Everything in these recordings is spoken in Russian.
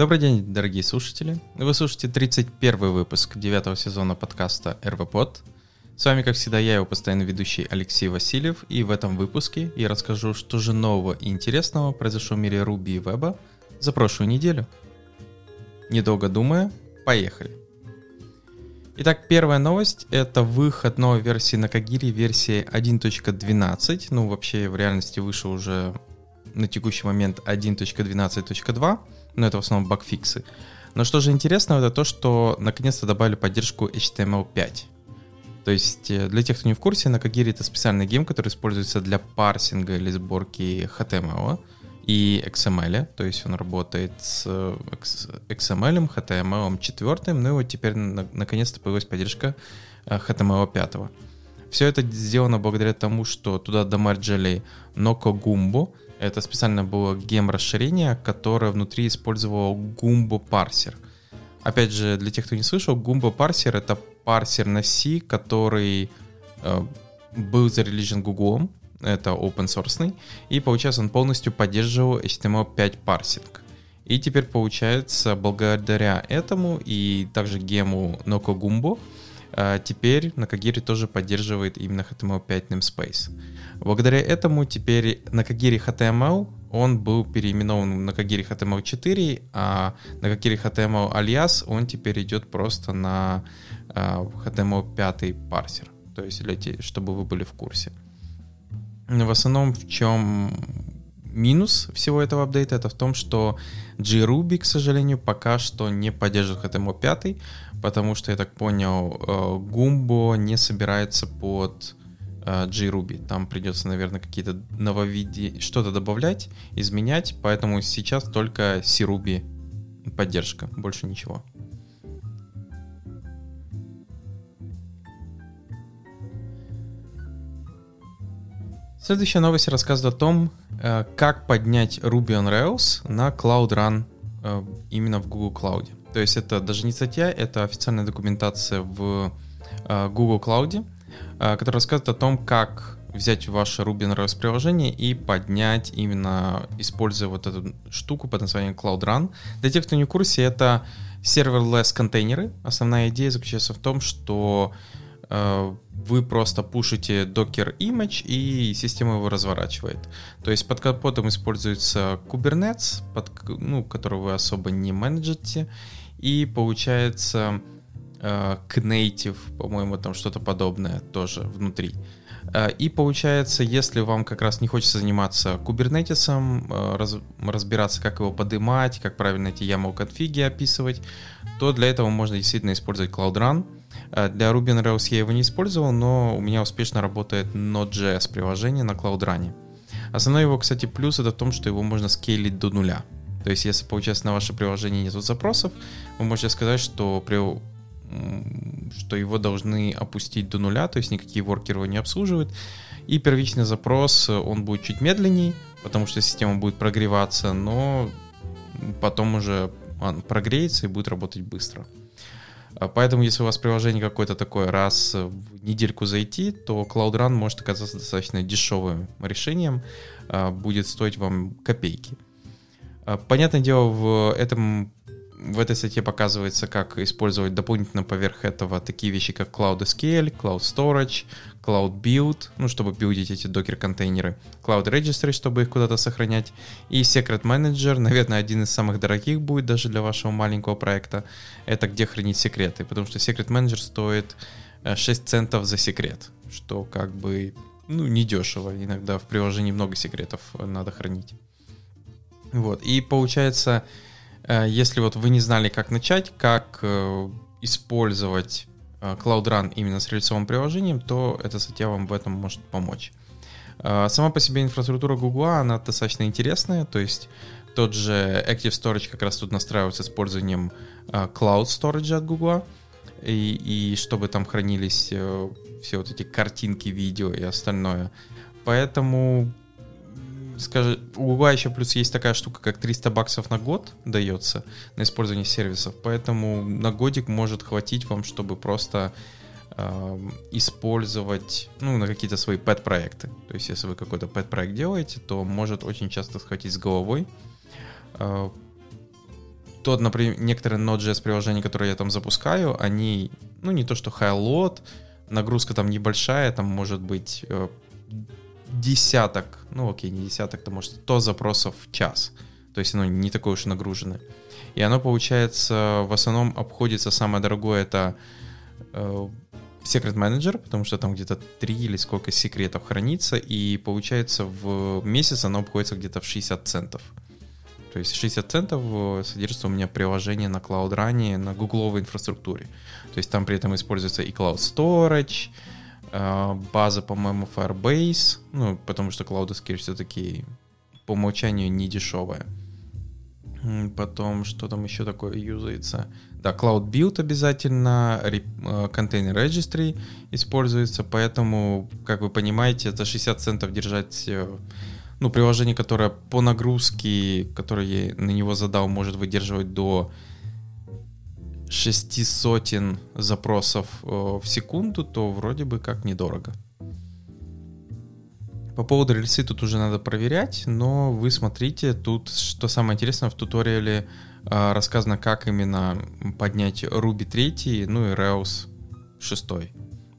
Добрый день, дорогие слушатели. Вы слушаете 31 выпуск 9 сезона подкаста РВПод. С вами, как всегда, я, его постоянный ведущий Алексей Васильев, и в этом выпуске я расскажу, что же нового и интересного произошло в мире Руби и Веба за прошлую неделю. Недолго думая, поехали. Итак, первая новость — это выход новой версии на Кагире, версии 1.12. Ну, вообще, в реальности вышел уже на текущий момент 1.12.2, но это в основном багфиксы. Но что же интересно, это то, что наконец-то добавили поддержку HTML5. То есть э, для тех, кто не в курсе, на Кагире это специальный гейм, который используется для парсинга или сборки HTML и XML, то есть он работает с XML, HTML 4, ну и вот теперь наконец-то появилась поддержка HTML 5. Все это сделано благодаря тому, что туда домарджили Noco Gumbo. Это специально было гем-расширение, которое внутри использовало Gumbo парсер. Опять же, для тех, кто не слышал, Gumbo парсер это парсер на C, который э, был зарелижен Google, это open source, и получается он полностью поддерживал HTML5 парсинг. И теперь получается, благодаря этому и также гему Nokogumbo, а, теперь Nakagiri тоже поддерживает именно HTML5 namespace. Благодаря этому теперь Nakagiri HTML он был переименован на Nakagiri HTML4, а Nakagiri HTML alias он теперь идет просто на HTML5 парсер. То есть, для те, чтобы вы были в курсе. В основном в чем минус всего этого апдейта, это в том, что JRuby, к сожалению, пока что не поддерживает HTML5, потому что, я так понял, э, Gumbo не собирается под JRuby. Э, Там придется, наверное, какие-то нововидения, что-то добавлять, изменять, поэтому сейчас только CRuby поддержка, больше ничего. Следующая новость рассказывает о том, э, как поднять Ruby on Rails на Cloud Run э, именно в Google Cloud. То есть это даже не статья, это официальная документация в э, Google Cloud, которая рассказывает о том, как взять ваше Ruby on Rails приложение и поднять именно, используя вот эту штуку под названием Cloud Run. Для тех, кто не в курсе, это serverless контейнеры. Основная идея заключается в том, что Э, вы просто пушите Docker image и система его разворачивает. То есть под капотом используется Kubernetes, под, ну, который вы особо не менеджите, и получается э, Knative, по-моему, там что-то подобное тоже внутри. Э, и получается, если вам как раз не хочется заниматься кубернетисом, э, раз, разбираться, как его поднимать, как правильно эти YAML конфиги описывать, то для этого можно действительно использовать Cloud Run. Э, для Ruby on Rails я его не использовал, но у меня успешно работает Node.js приложение на Cloud Run. Основной его, кстати, плюс это в том, что его можно скейлить до нуля. То есть, если, получается, на ваше приложение нет запросов, вы можете сказать, что при что его должны опустить до нуля, то есть никакие воркеры его не обслуживают. И первичный запрос, он будет чуть медленней, потому что система будет прогреваться, но потом уже он прогреется и будет работать быстро. А поэтому, если у вас приложение какое-то такое раз в недельку зайти, то Cloud Run может оказаться достаточно дешевым решением, а, будет стоить вам копейки. А, понятное дело, в этом в этой статье показывается, как использовать дополнительно поверх этого такие вещи, как Cloud SQL, Cloud Storage, Cloud Build, ну, чтобы билдить эти докер-контейнеры, Cloud Registry, чтобы их куда-то сохранять, и Secret Manager, наверное, один из самых дорогих будет даже для вашего маленького проекта, это где хранить секреты, потому что Secret Manager стоит 6 э, центов за секрет, что как бы, ну, недешево, иногда в приложении много секретов надо хранить. Вот, и получается, Э, если вот вы не знали, как начать, как э, использовать э, Cloud Run именно с рельсовым приложением, то эта статья вам в этом может помочь. Сама по себе инфраструктура Google, она достаточно интересная, то есть тот же Active Storage как раз тут настраивается с использованием Cloud Storage от Google, и, и чтобы там хранились все вот эти картинки, видео и остальное. Поэтому скажем, у Google еще плюс есть такая штука, как 300 баксов на год дается на использование сервисов, поэтому на годик может хватить вам, чтобы просто использовать ну, на какие-то свои pet-проекты. То есть, если вы какой-то pet-проект делаете, то может очень часто схватить с головой. Э, тот, например, некоторые Node.js приложения, которые я там запускаю, они, ну, не то что high-load, нагрузка там небольшая, там может быть э, десяток, ну, окей, не десяток, то может 100 запросов в час. То есть оно не такое уж нагруженное. И оно, получается, в основном обходится самое дорогое, это э, Secret Manager, потому что там где-то 3 или сколько секретов хранится, и получается в месяц оно обходится где-то в 60 центов. То есть 60 центов э, содержится у меня приложение на Cloud Run, на гугловой инфраструктуре. То есть там при этом используется и Cloud Storage, база, по-моему, Firebase, ну, потому что Cloud SQL все-таки по умолчанию не дешевая. Потом, что там еще такое юзается? Да, Cloud Build обязательно, Container э, Registry используется, поэтому, как вы понимаете, за 60 центов держать э, ну, приложение, которое по нагрузке, которое я на него задал, может выдерживать до 600 запросов э, в секунду, то вроде бы как недорого. По поводу рельсы тут уже надо проверять, но вы смотрите, тут что самое интересное, в туториале э, рассказано, как именно поднять Ruby 3, ну и Rails 6.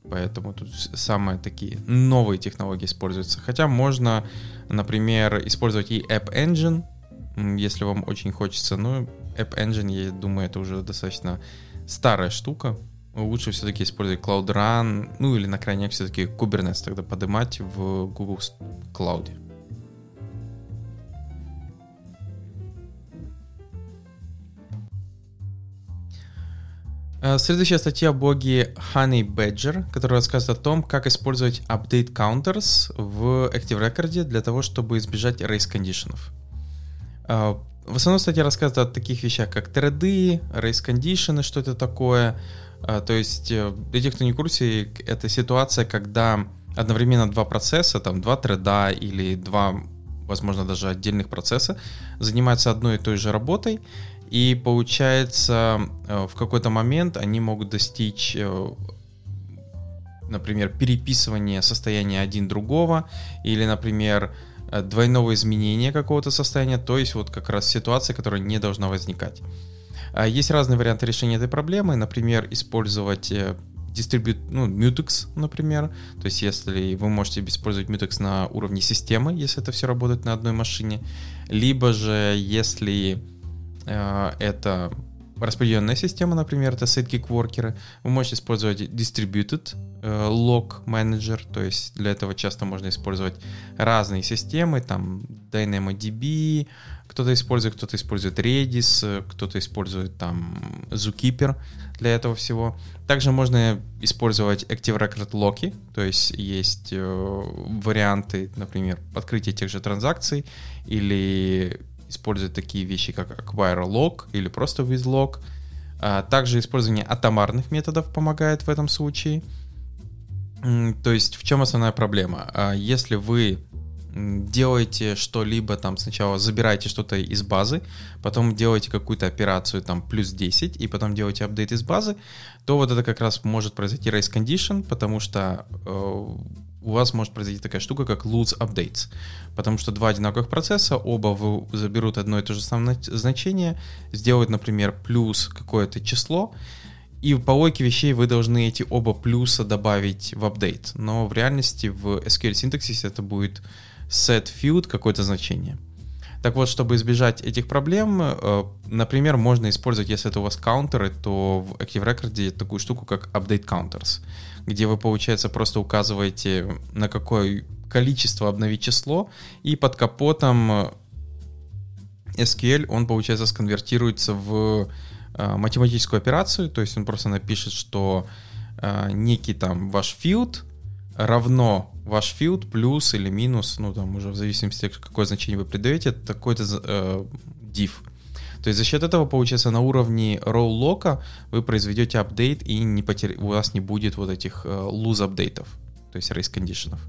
Поэтому тут самые такие новые технологии используются. Хотя можно, например, использовать и App Engine, если вам очень хочется. Но App Engine, я думаю, это уже достаточно старая штука. Лучше все-таки использовать Cloud Run, ну или на крайняк все-таки Kubernetes тогда поднимать в Google Cloud. Э, следующая статья в блоге Honey Badger, которая рассказывает о том, как использовать update counters в Active Record для того, чтобы избежать race кондишенов. Э, в основном статья рассказывает о таких вещах, как треды, race кондишены, что это такое. Э, то есть, для тех, кто не в курсе, это ситуация, когда одновременно два процесса, там два треда или два, возможно, даже отдельных процесса занимаются одной и той же работой, и получается, э, в какой-то момент они могут достичь, э, например, переписывания состояния один другого, или, например, э, двойного изменения какого-то состояния, то есть вот как раз ситуация, которая не должна возникать. А есть разные варианты решения этой проблемы, например, использовать дистрибьют, ну, mutex, например. То есть, если вы можете использовать mutex на уровне системы, если это все работает на одной машине, либо же, если Э, это распределенная система, например, это sidekick воркеры. Вы можете использовать distributed э, log manager, то есть для этого часто можно использовать разные системы, там DynamoDB, кто-то использует, кто-то использует Redis, кто-то использует там Zookeeper для этого всего. Также можно использовать Active Record Lock, то есть есть э, варианты, например, открытия тех же транзакций или использовать такие вещи, как acquire log или просто with. А, также использование атомарных методов помогает в этом случае. То есть в чем основная проблема? А, если вы делаете что-либо, там сначала забираете что-то из базы, потом делаете какую-то операцию там плюс 10, и потом делаете апдейт из базы, то вот это как раз может произойти race condition, потому что э, у вас может произойти такая штука, как lose updates. Потому что два одинаковых процесса, оба вы заберут одно и то же самое значение, сделают, например, плюс какое-то число, и по логике вещей вы должны эти оба плюса добавить в апдейт. Но в реальности в SQL синтаксисе это будет set field какое-то значение. Так вот, чтобы избежать этих проблем, э, например, можно использовать, если это у вас каунтеры, то в Active Record такую штуку, как update counters где вы, получается, просто указываете, на какое количество обновить число, и под капотом э, SQL, он, получается, сконвертируется в э, математическую операцию, то есть он просто напишет, что некий там ваш field равно ваш field плюс или минус, ну там уже в зависимости какое значение вы придаете, такой-то э, div. То есть за счет этого, получается, на уровне row лока вы произведете апдейт и не потер... у вас не будет вот этих uh, lose апдейтов, то есть race кондишенов.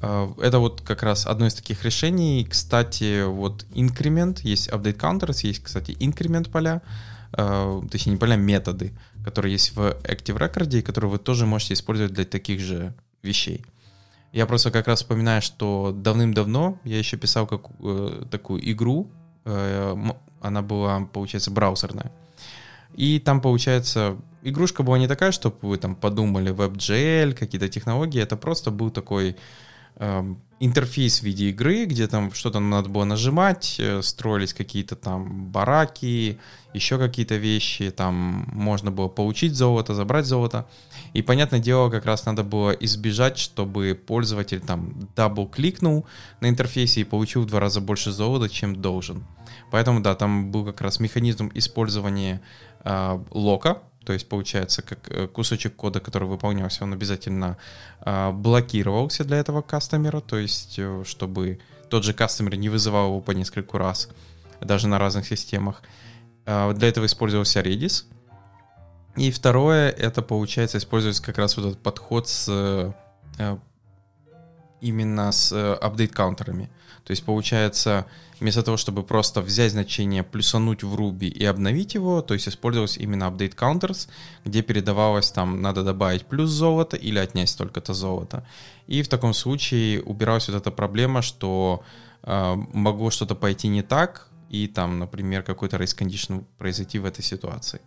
Uh, это вот как раз одно из таких решений. Кстати, вот increment, есть update counters, есть, кстати, increment поля, uh, точнее не поля, методы, который есть в Active Record, и который вы тоже можете использовать для таких же вещей. Я просто как раз вспоминаю, что давным-давно я еще писал как, э, такую игру, э, она была, получается, браузерная. И там, получается, игрушка была не такая, чтобы вы там подумали WebGL, какие-то технологии, это просто был такой интерфейс в виде игры, где там что-то надо было нажимать, э, строились какие-то там бараки, еще какие-то вещи, там можно было получить золото, забрать золото. И, понятное дело, как раз надо было избежать, чтобы пользователь там double-кликнул на интерфейсе и получил в два раза больше золота, чем должен. Поэтому, да, там был как раз механизм использования э, лока, то есть получается, как э, кусочек кода, который выполнялся, он обязательно э, блокировался для этого кастомера, то есть э, чтобы тот же кастомер не вызывал его по нескольку раз, даже на разных системах. Э, для этого использовался Redis. И второе, это получается используется как раз вот этот подход с э, именно с апдейт-каунтерами. То есть получается, вместо того, чтобы просто взять значение, плюсануть в Ruby и обновить его, то есть использовался именно update counters, где передавалось там, надо добавить плюс золото или отнять столько-то золота. И в таком случае убиралась вот эта проблема, что э, могло что-то пойти не так, и там, например, какой-то race condition произойти в этой ситуации.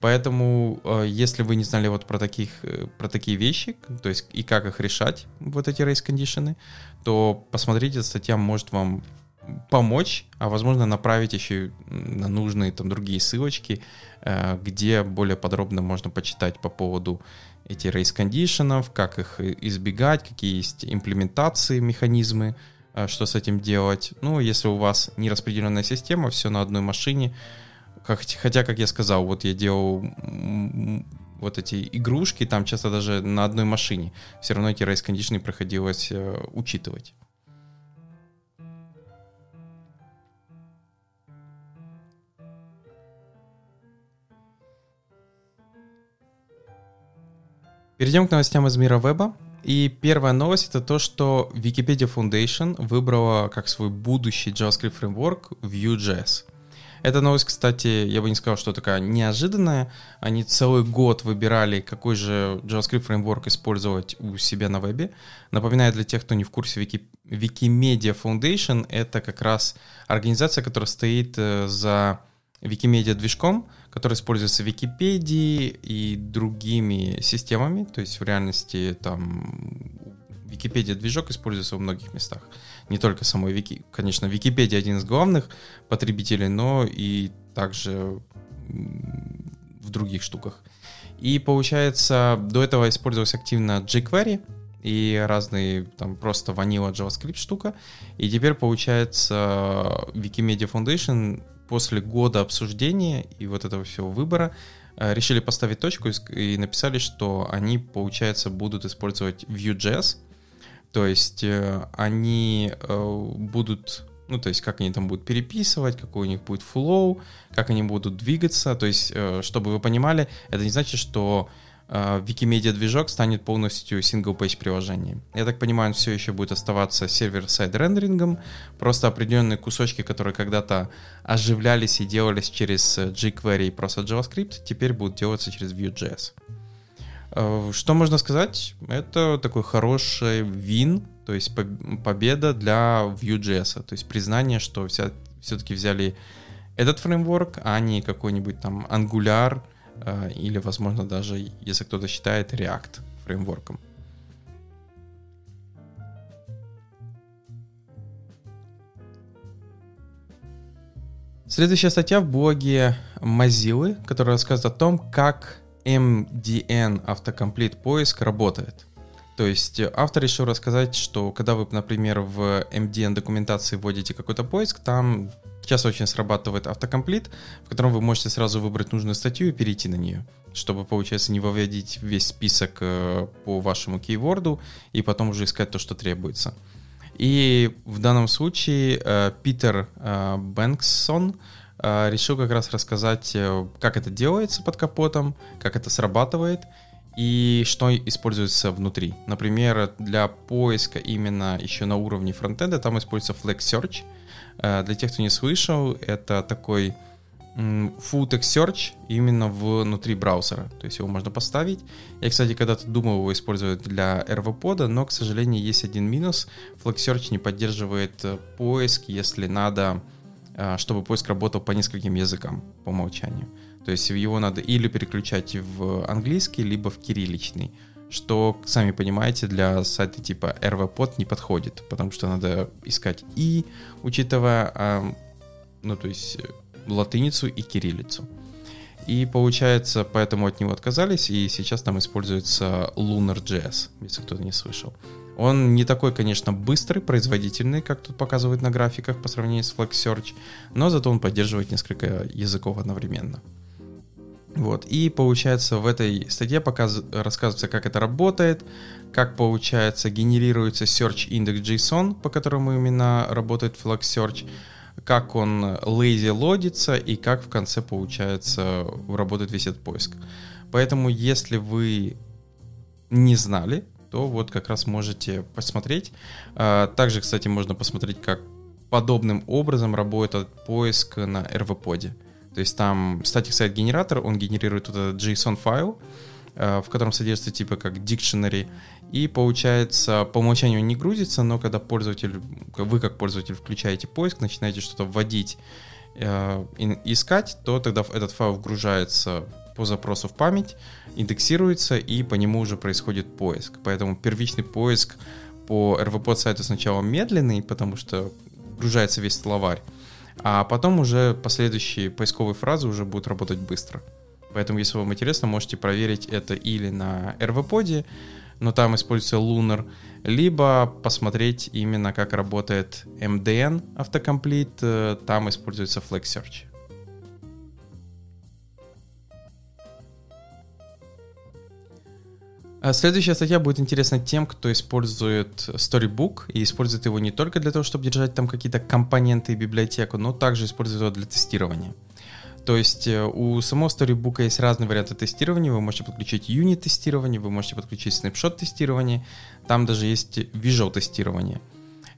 Поэтому, э, если вы не знали вот про, таких, э, про такие вещи, то есть и как их решать, вот эти race кондишены, то посмотрите, статья может вам помочь, а возможно направить еще на нужные там другие ссылочки, э, где более подробно можно почитать по поводу этих race кондишенов, как их избегать, какие есть имплементации, механизмы, что с этим делать. Ну, если у вас не распределенная система, все на одной машине, Хотя, как я сказал, вот я делал вот эти игрушки, там часто даже на одной машине. Все равно эти condition приходилось э, учитывать. Перейдем к новостям из мира веба. И первая новость это то, что Wikipedia Foundation выбрала как свой будущий JavaScript фреймворк Vue.js. Эта новость, кстати, я бы не сказал, что такая неожиданная. Они целый год выбирали, какой же JavaScript фреймворк использовать у себя на вебе. Напоминаю для тех, кто не в курсе, Wiki, Wikimedia Foundation — это как раз организация, которая стоит э, за Wikimedia движком, который используется в Википедии и другими системами. То есть в реальности там Википедия движок используется во многих местах. Не только самой Вики. Конечно, Википедия один из главных потребителей, но и также в других штуках. И получается, до этого использовался активно jQuery и разные там просто ванила JavaScript штука. И теперь получается Wikimedia Foundation после года обсуждения и вот этого всего выбора э, решили поставить точку и написали, что они, получается, будут использовать Vue.js то есть э, они э, будут, ну, то есть как они там будут переписывать, какой у них будет flow, как они будут двигаться. То есть, э, чтобы вы понимали, это не значит, что Wikimedia движок станет полностью single-page приложением. Я так понимаю, он все еще будет оставаться server-side рендерингом, просто определенные кусочки, которые когда-то оживлялись и делались через jQuery и просто JavaScript, теперь будут делаться через Vue.js. Э, что можно сказать? Это такой хороший вин, то есть победа для Vue.js, то есть признание, что вся, все-таки взяли этот фреймворк, а не какой-нибудь там Angular э, или, возможно, даже, если кто-то считает, React фреймворком. Следующая статья в блоге Mozilla, которая рассказывает о том, как MDN автокомплит поиск работает. То есть э, автор решил рассказать, что когда вы, например, в MDN документации вводите какой-то поиск, там сейчас очень срабатывает автокомплит, в котором вы можете сразу выбрать нужную статью и перейти на нее, чтобы, получается, не выводить весь список э, по вашему кейворду и потом уже искать то, что требуется. И в данном случае э, Питер Бэнксон решил как раз рассказать, э, как это делается под капотом, как это срабатывает и что используется внутри. Например, для поиска именно еще на уровне фронтенда там используется Flex Search. А, для тех, кто не слышал, это такой full text search именно внутри браузера. То есть его можно поставить. Я, кстати, когда-то думал его использовать для RV-пода, но, к сожалению, есть один минус. Flex Search не поддерживает э, поиск, если надо, чтобы поиск работал по нескольким языкам по умолчанию. То есть его надо или переключать в английский, либо в кирилличный, что, сами понимаете, для сайта типа RVPod не подходит, потому что надо искать и, учитывая, ну, то есть латиницу и кириллицу. И получается, поэтому от него отказались, и сейчас там используется Lunar.js, если кто-то не слышал. Он не такой, конечно, быстрый, производительный, как тут показывают на графиках по сравнению с FlexSearch, но зато он поддерживает несколько языков одновременно. Вот. И получается в этой статье показ... рассказывается, как это работает, как получается генерируется search index JSON, по которому именно работает Flex Search, как он lazy лодится и как в конце получается работает весь этот поиск. Поэтому если вы не знали, то вот как раз можете посмотреть. А, также, кстати, можно посмотреть, как подобным образом работает поиск на RV-поде. То есть там static site генератор, он генерирует вот этот JSON файл, э, в котором содержится типа как dictionary, и получается по умолчанию не грузится, но когда пользователь, вы как пользователь включаете поиск, начинаете что-то вводить, э, искать, то тогда этот файл вгружается по запросу в память, индексируется, и по нему уже происходит поиск. Поэтому первичный поиск по RVPod сайту сначала медленный, потому что вгружается весь словарь, а потом уже последующие поисковые фразы уже будут работать быстро. Поэтому, если вам интересно, можете проверить это или на RVPod, но там используется Lunar, либо посмотреть именно, как работает MDN Autocomplete, э, там используется Flex. Следующая статья будет интересна тем, кто использует Storybook и использует его не только для того, чтобы держать там какие-то компоненты и библиотеку, но также использует его для тестирования. То есть э, у самого Storybook есть разные варианты тестирования. Вы можете подключить юнит тестирование, вы можете подключить снапшот тестирование. Там даже есть visual тестирование.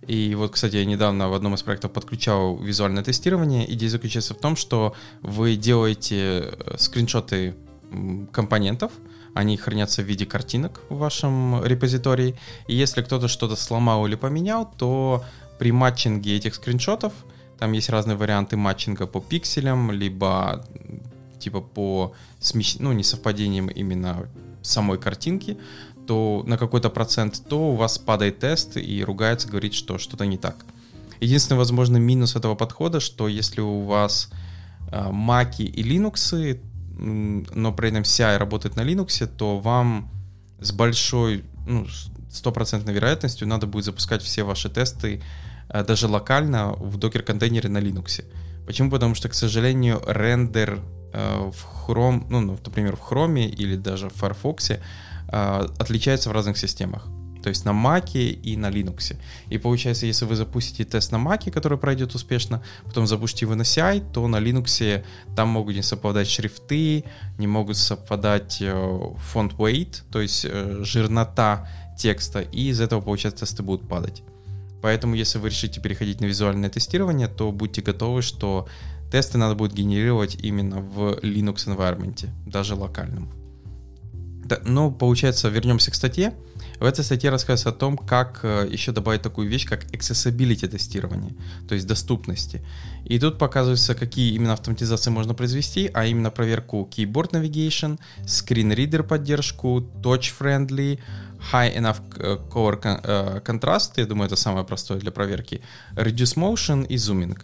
И вот, кстати, я недавно в одном из проектов подключал визуальное тестирование. Идея заключается в том, что вы делаете э, скриншоты компонентов, они хранятся в виде картинок в вашем репозитории. И если кто-то что-то сломал или поменял, то при матчинге этих скриншотов, там есть разные варианты матчинга по пикселям, либо типа по смещ... ну, несовпадениям именно самой картинки, то на какой-то процент, то у вас падает тест и ругается, говорит, что что-то не так. Единственный возможный минус этого подхода, что если у вас э, Mac и Linux, но при этом CI работает на Linux, то вам с большой, ну, стопроцентной вероятностью надо будет запускать все ваши тесты э, даже локально в докер-контейнере на Linux. Почему? Потому что, к сожалению, рендер э, в Chrome, ну, например, в Chrome или даже в Firefox э, отличается в разных системах то есть на Mac и на Linux. И получается, если вы запустите тест на Mac, который пройдет успешно, потом запустите его на CI, то на Linux там могут не совпадать шрифты, не могут совпадать font э, weight, то есть э, жирнота текста, и из этого, получается, тесты будут падать. Поэтому, если вы решите переходить на визуальное тестирование, то будьте готовы, что тесты надо будет генерировать именно в Linux environment, даже локальном. Ну, получается, вернемся к статье. В этой статье рассказывается о том, как э, еще добавить такую вещь, как accessibility тестирование, то есть доступности. И тут показывается, какие именно автоматизации можно произвести, а именно проверку keyboard navigation, screen reader поддержку, touch friendly, high enough э, color э, contrast, я думаю, это самое простое для проверки, reduce motion и zooming.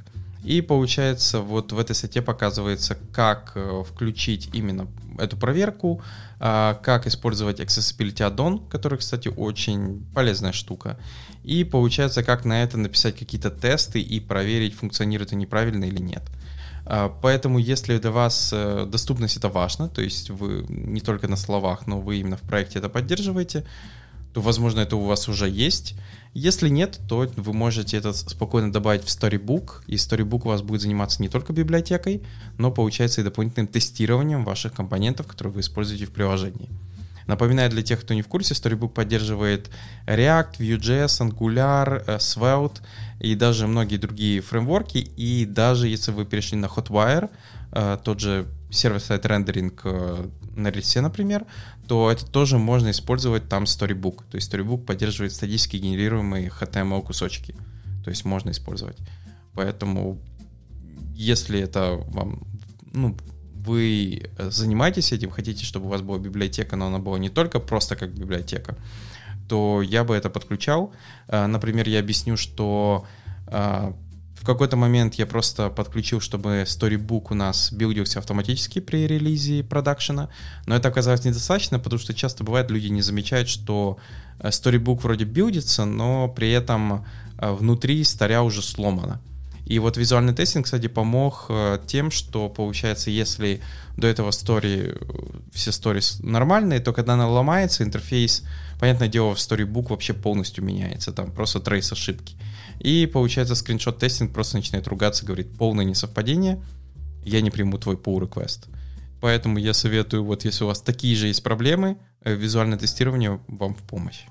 И получается, вот в этой статье показывается, как включить именно эту проверку, а, как использовать Accessibility Add-on, который, кстати, очень полезная штука. И получается, как на это написать какие-то тесты и проверить, функционирует это неправильно или нет. А, поэтому, если для вас э, доступность это важно, то есть вы не только на словах, но вы именно в проекте это поддерживаете, то, возможно, это у вас уже есть. Если нет, то вы можете это спокойно добавить в Storybook, и Storybook у вас будет заниматься не только библиотекой, но, получается, и дополнительным тестированием ваших компонентов, которые вы используете в приложении. Напоминаю для тех, кто не в курсе, Storybook поддерживает React, Vue.js, Angular, э, Svelte и даже многие другие фреймворки, и даже если вы перешли на Hotwire, э, тот же сервис-сайт рендеринг э, на рельсе, например, то это тоже можно использовать там Storybook. То есть Storybook поддерживает статически генерируемые HTML кусочки. То есть можно использовать. Поэтому, если это вам, ну, вы занимаетесь этим, хотите, чтобы у вас была библиотека, но она была не только просто как библиотека, то я бы это подключал. Э, например, я объясню, что э, в какой-то момент я просто подключил, чтобы Storybook у нас билдился автоматически при релизе продакшена, но это оказалось недостаточно, потому что часто бывает, люди не замечают, что э, Storybook вроде билдится, но при этом внутри старя уже сломана. И вот визуальный тестинг, кстати, помог тем, что получается, если до этого story, все stories нормальные, то когда она ломается, интерфейс понятное дело, в Storybook вообще полностью меняется, там просто трейс ошибки. И получается скриншот-тестинг просто начинает ругаться, говорит, полное несовпадение, я не приму твой pull request. Поэтому я советую, вот если у вас такие же есть проблемы, э, визуальное тестирование вам в помощь.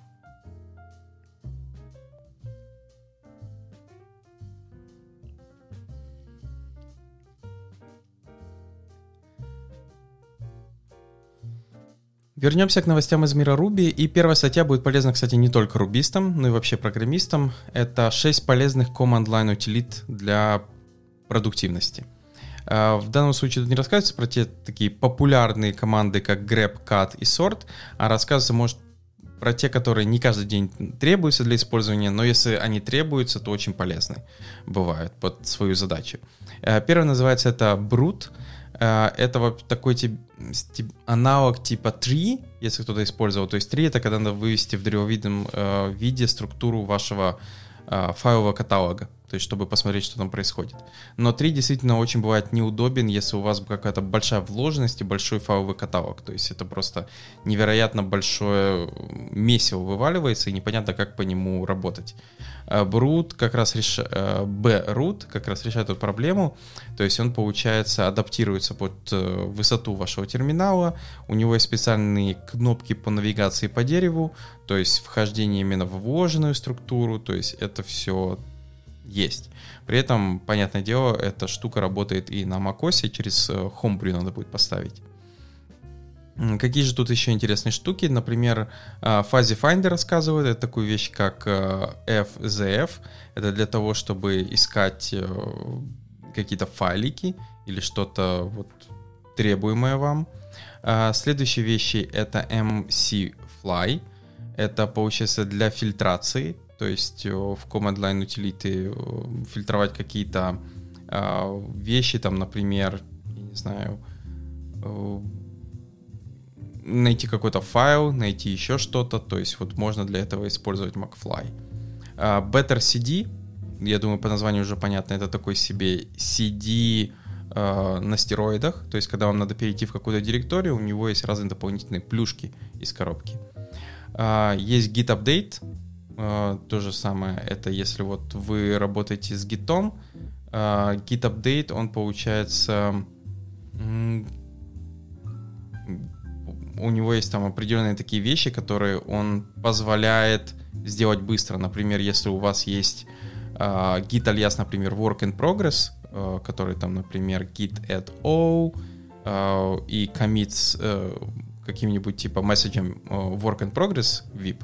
Вернемся к новостям из мира Ruby. И первая статья будет полезна, кстати, не только рубистам, но и вообще программистам. Это 6 полезных command-line утилит для продуктивности. А, в данном случае тут не рассказывается про те такие популярные команды, как grep, cut и sort, а рассказывается, может, про те, которые не каждый день требуются для использования, но если они требуются, то очень полезны бывают под свою задачу. А, первый называется это brute. А, это вот такой тип, тип, аналог типа tree, если кто-то использовал. То есть tree это когда надо вывести в древовидном э, виде структуру вашего э, файлового каталога то есть чтобы посмотреть, что там происходит. Но 3 действительно очень бывает неудобен, если у вас какая-то большая вложенность и большой файловый каталог. То есть это просто невероятно большое месиво вываливается, и непонятно, как по нему работать. Brut как раз реш... B-root как раз решает эту проблему, то есть он, получается, адаптируется под э, высоту вашего терминала, у него есть специальные кнопки по навигации по дереву, то есть вхождение именно в вложенную структуру, то есть это все есть. При этом, понятное дело, эта штука работает и на macOS, через э, Homebrew надо будет поставить. Какие же тут еще интересные штуки? Например, э, Fuzzy Finder рассказывает, это такую вещь, как FZF. Э, это для того, чтобы искать какие-то файлики или что-то вот требуемое вам. Следующие вещи это MC Fly. Это, получается, для фильтрации то есть э, в command line утилиты э, фильтровать какие-то а, вещи, там, например, я не знаю, э, найти какой-то файл, найти еще что-то, то есть вот можно для этого использовать MacFly. А, Better CD, я думаю, по названию уже понятно, это такой себе CD на стероидах, то есть когда вам надо перейти в какую-то директорию, у него есть разные дополнительные плюшки из коробки. А, есть Git Update, Uh, то же самое, это если вот вы работаете с гитом, uh, git update, он получается, у него есть там определенные такие вещи, которые он позволяет сделать быстро. Например, если у вас есть uh, git alias, например, work in progress, uh, который там, например, git add all и commits uh, каким-нибудь типа месседжем work in progress VIP,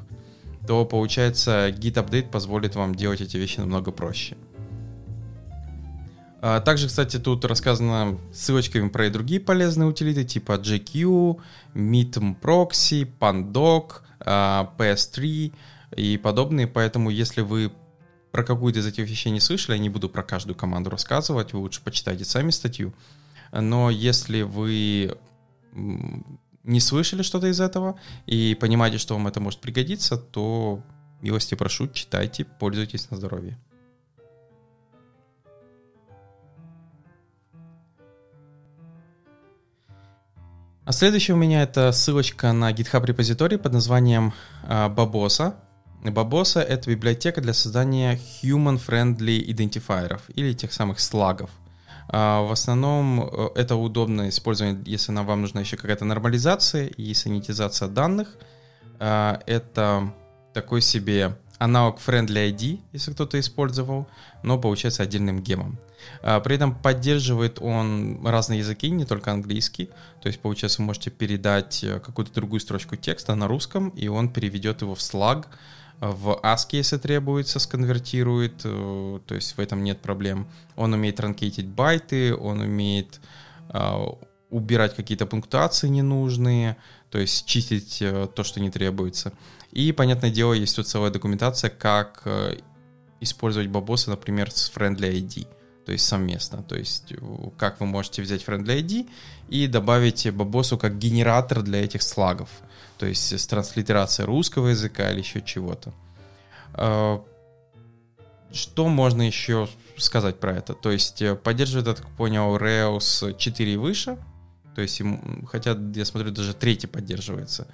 то получается Git Update позволит вам делать эти вещи намного проще. А, также, кстати, тут рассказано ссылочками про и другие полезные утилиты, типа JQ, Meetum Proxy, Pandoc, а, PS3 и подобные. Поэтому, если вы про какую-то из этих вещей не слышали, я не буду про каждую команду рассказывать, вы лучше почитайте сами статью. Но если вы не слышали что-то из этого и понимаете, что вам это может пригодиться, то милости прошу, читайте, пользуйтесь на здоровье. А следующее у меня это ссылочка на GitHub репозиторий под названием Babosa. Babosa — это библиотека для создания human-friendly идентифайеров или тех самых слагов. А, в основном э, это удобно использовать, если нам вам нужна еще какая-то нормализация и санитизация данных. А, это такой себе аналог Friendly ID, если кто-то использовал, но получается отдельным гемом. А, при этом поддерживает он разные языки, не только английский. То есть, получается, вы можете передать э, какую-то другую строчку текста на русском, и он переведет его в слаг, в ASCII, если требуется, сконвертирует, э, то есть в этом нет проблем. Он умеет транкейтить байты, он умеет а, убирать какие-то пунктуации ненужные, то есть чистить э, то, что не требуется. И, понятное дело, есть тут целая документация, как э, использовать бабосы, например, с Friendly ID, то есть совместно. То есть как вы можете взять Friendly ID и добавить бабосу как генератор для этих слагов, то есть с транслитерацией русского языка или еще чего-то. А, что можно еще сказать про это? То есть э, поддерживает, я понял, Rails 4 и выше, то есть, хотя я смотрю, даже третий поддерживается.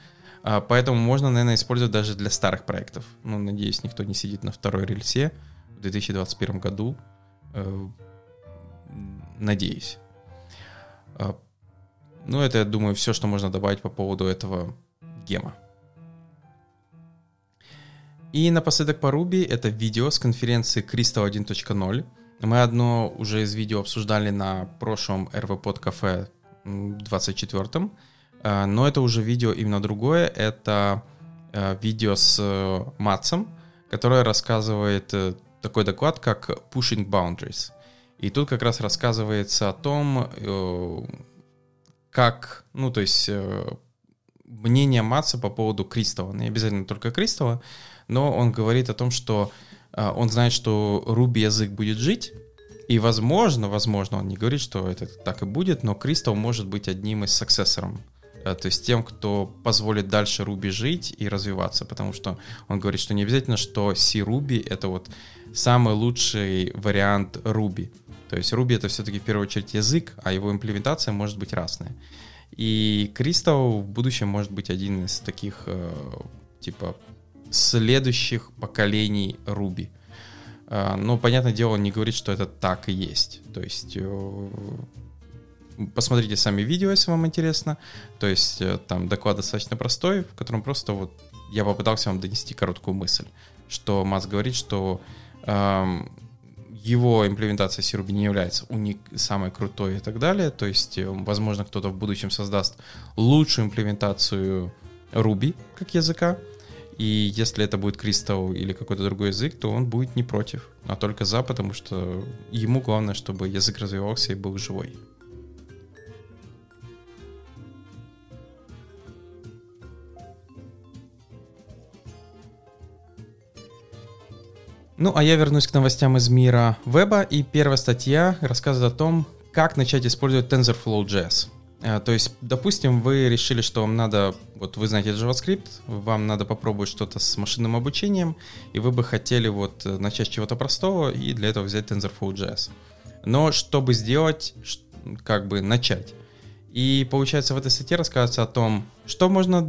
А, поэтому можно, наверное, использовать даже для старых проектов. Ну, надеюсь, никто не сидит на второй рельсе в 2021 году. Э, надеюсь. А, ну, это, я думаю, все, что можно добавить по поводу этого гема. И напоследок по Ruby это видео с конференции Crystal 1.0. Мы одно уже из видео обсуждали на прошлом RV Pod Cafe 24-м, но это уже видео именно другое. Это э, видео с э, Матсом, которое рассказывает э, такой доклад, как Pushing Boundaries. И тут как раз рассказывается о том, как, ну, то есть мнение Матса по поводу Кристалла. Не обязательно только Кристалла, но он говорит о том, что а, он знает, что Ruby язык будет жить, и возможно, возможно, он не говорит, что это так и будет, но Crystal может быть одним из саксессором, э, то есть тем, кто позволит дальше Ruby жить и развиваться, потому что он говорит, что не обязательно, что C-Ruby — это вот самый лучший вариант Ruby. То есть Ruby — это все-таки в первую очередь язык, а его имплементация может быть разная. И Crystal в будущем может быть один из таких, э, типа, следующих поколений Ruby. А, но, понятное дело, он не говорит, что это так и есть. То есть э, посмотрите сами видео, если вам интересно. То есть э, там доклад достаточно простой, в котором просто вот я попытался вам донести короткую мысль, что Маск говорит, что эм, его имплементация Сируби не является уник, самой крутой и так далее. То есть, э, возможно, кто-то в будущем создаст лучшую имплементацию Ruby как языка, и если это будет Crystal или какой-то другой язык, то он будет не против, а только за, потому что ему главное, чтобы язык развивался и был живой. Ну, а я вернусь к новостям из мира веба, и первая статья рассказывает о том, как начать использовать TensorFlow.js. Э, то есть, допустим, вы решили, что вам надо, вот вы знаете JavaScript, вам надо попробовать что-то с машинным обучением, и вы бы хотели вот э, начать с чего-то простого, и для этого взять TensorFlow.js. Но чтобы сделать, как бы начать. И получается в этой статье рассказывается о том, что можно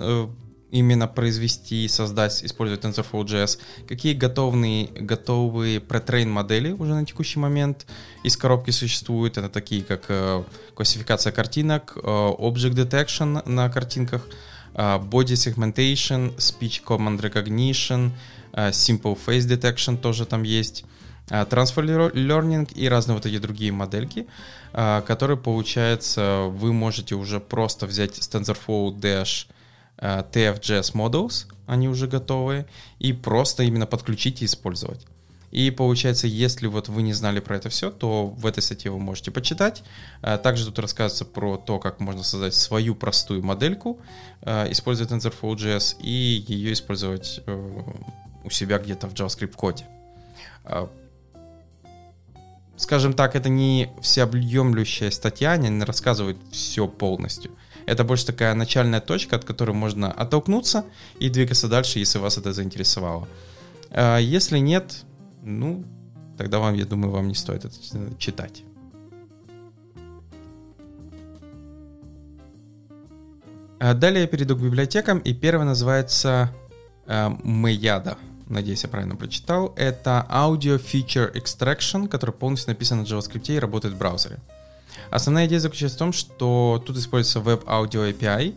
э, именно произвести, создать, использовать TensorFlow.js, какие готовые, готовые претрейн модели уже на текущий момент из коробки существуют. Это такие, как э, классификация картинок, э, Object Detection на картинках, э, Body Segmentation, Speech Command Recognition, э, Simple Face Detection тоже там есть, э, Transfer Learning и разные вот эти другие модельки, э, которые, получается, вы можете уже просто взять с TensorFlow Dash TFJS Models, они уже готовые, и просто именно подключить и использовать. И получается, если вот вы не знали про это все, то в этой статье вы можете почитать. Э, также тут рассказывается про то, как можно создать свою простую модельку, э, используя TensorFlow.js, и ее использовать у себя где-то в JavaScript коде. Скажем так, это не всеобъемлющая статья, она не рассказывает все полностью. Это больше такая начальная точка, от которой можно оттолкнуться и двигаться дальше, если вас это заинтересовало. А если нет, ну, тогда вам, я думаю, вам не стоит это читать. А далее я перейду к библиотекам, и первая называется э, Meyada. Надеюсь, я правильно прочитал. Это Audio Feature Extraction, который полностью написан на JavaScript и работает в браузере. Основная идея заключается в том, что тут используется Web Audio API,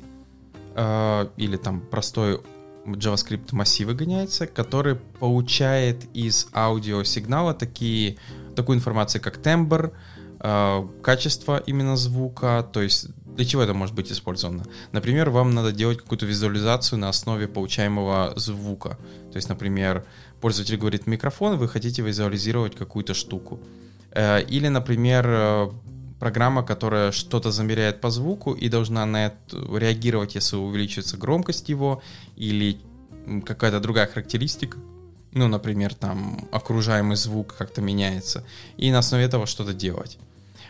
э, или там простой JavaScript массивы гоняется, который получает из аудиосигнала такие, такую информацию, как тембр, э, качество именно звука, то есть для чего это может быть использовано? Например, вам надо делать какую-то визуализацию на основе получаемого звука. То есть, например, пользователь говорит микрофон, вы хотите визуализировать какую-то штуку. Э, или, например, э, программа, которая что-то замеряет по звуку и должна на это реагировать, если увеличивается громкость его или какая-то другая характеристика. Ну, например, там окружаемый звук как-то меняется. И на основе этого что-то делать.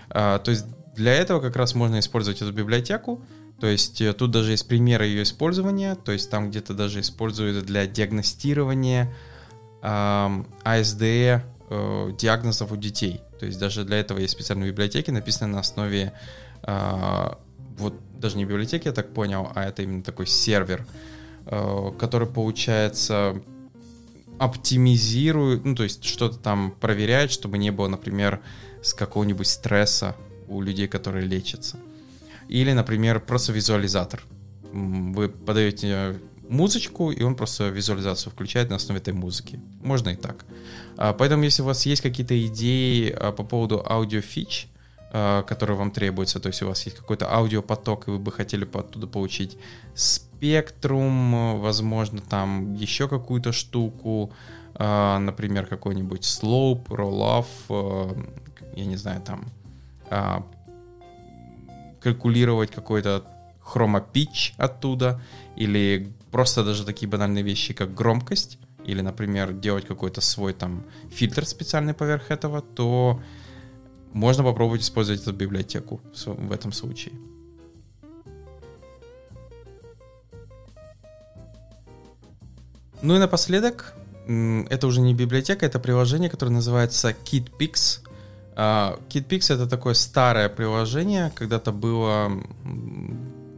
А, то есть для этого как раз можно использовать эту библиотеку. То есть э, тут даже есть примеры ее использования. То есть там где-то даже используют для диагностирования ASD э, диагнозов у детей. То есть даже для этого есть специальные библиотеки, написанные на основе э, вот даже не библиотеки, я так понял, а это именно такой сервер, э, который получается оптимизирует, ну то есть что-то там проверяет, чтобы не было, например, с какого-нибудь стресса у людей, которые лечатся. Или, например, просто визуализатор. Вы подаете музычку, и он просто визуализацию включает на основе этой музыки. Можно и так. А, поэтому, если у вас есть какие-то идеи а, по поводу аудиофич, а, которые вам требуются, то есть у вас есть какой-то аудиопоток, и вы бы хотели оттуда получить спектрум, возможно, там еще какую-то штуку, например, какой-нибудь slope, roll-off, я не знаю, там калькулировать какой-то хромопич оттуда, или просто даже такие банальные вещи, как громкость, или, например, делать какой-то свой там фильтр специальный поверх этого, то можно попробовать использовать эту библиотеку в этом случае. Ну и напоследок, это уже не библиотека, это приложение, которое называется KidPix. А, KidPix это такое старое приложение, когда-то было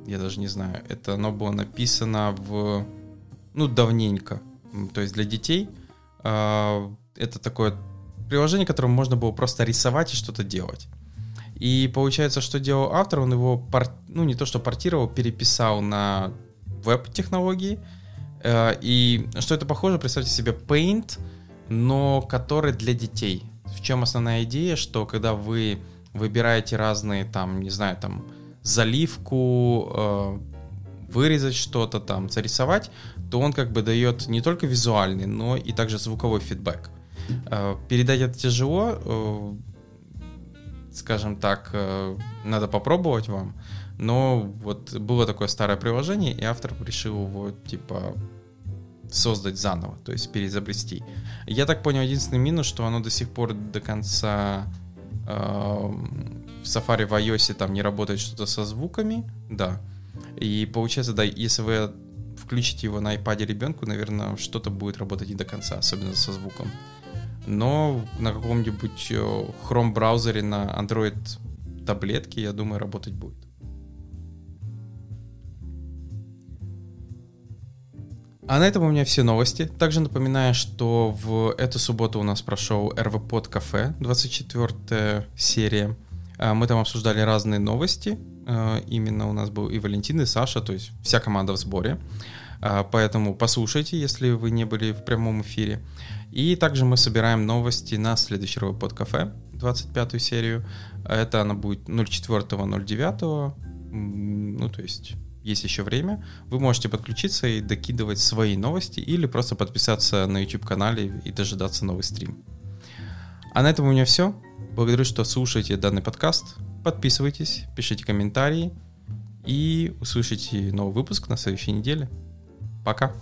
я даже не знаю, это оно было написано в, ну, давненько, то есть для детей. А, это такое приложение, которым можно было просто рисовать и что-то делать. И получается, что делал автор, он его, пор... ну, не то что портировал, переписал на веб-технологии. Э, и что это похоже, представьте себе Paint, но который для детей. В чем основная идея, что когда вы выбираете разные, там, не знаю, там, заливку, э, вырезать что-то там, зарисовать, то он как бы дает не только визуальный, но и также звуковой фидбэк. Э, передать это тяжело, э, скажем так, надо попробовать вам, но вот было такое старое приложение, и автор решил его типа создать заново, то есть переизобрести. Я так понял, единственный минус, что оно до сих пор до конца в Safari в iOS там не работает что-то со звуками, да. И получается, да, если вы включите его на iPad ребенку, наверное, что-то будет работать не до конца, особенно со звуком. Но на каком-нибудь э, Chrome браузере на Android таблетке, я думаю, работать будет. А на этом у меня все новости. Также напоминаю, что в эту субботу у нас прошел RV Pod Cafe, 24 серия. А, мы там обсуждали разные новости. А, именно у нас был и Валентин, и Саша, то есть вся команда в сборе. А, поэтому послушайте, если вы не были в прямом эфире. И также мы собираем новости на следующий под кафе, 25 серию. Это она будет 04.09. Ну, то есть есть еще время. Вы можете подключиться и докидывать свои новости или просто подписаться на YouTube-канале и дожидаться новый стрим. А на этом у меня все. Благодарю, что слушаете данный подкаст. Подписывайтесь, пишите комментарии и услышите новый выпуск на следующей неделе. Пока.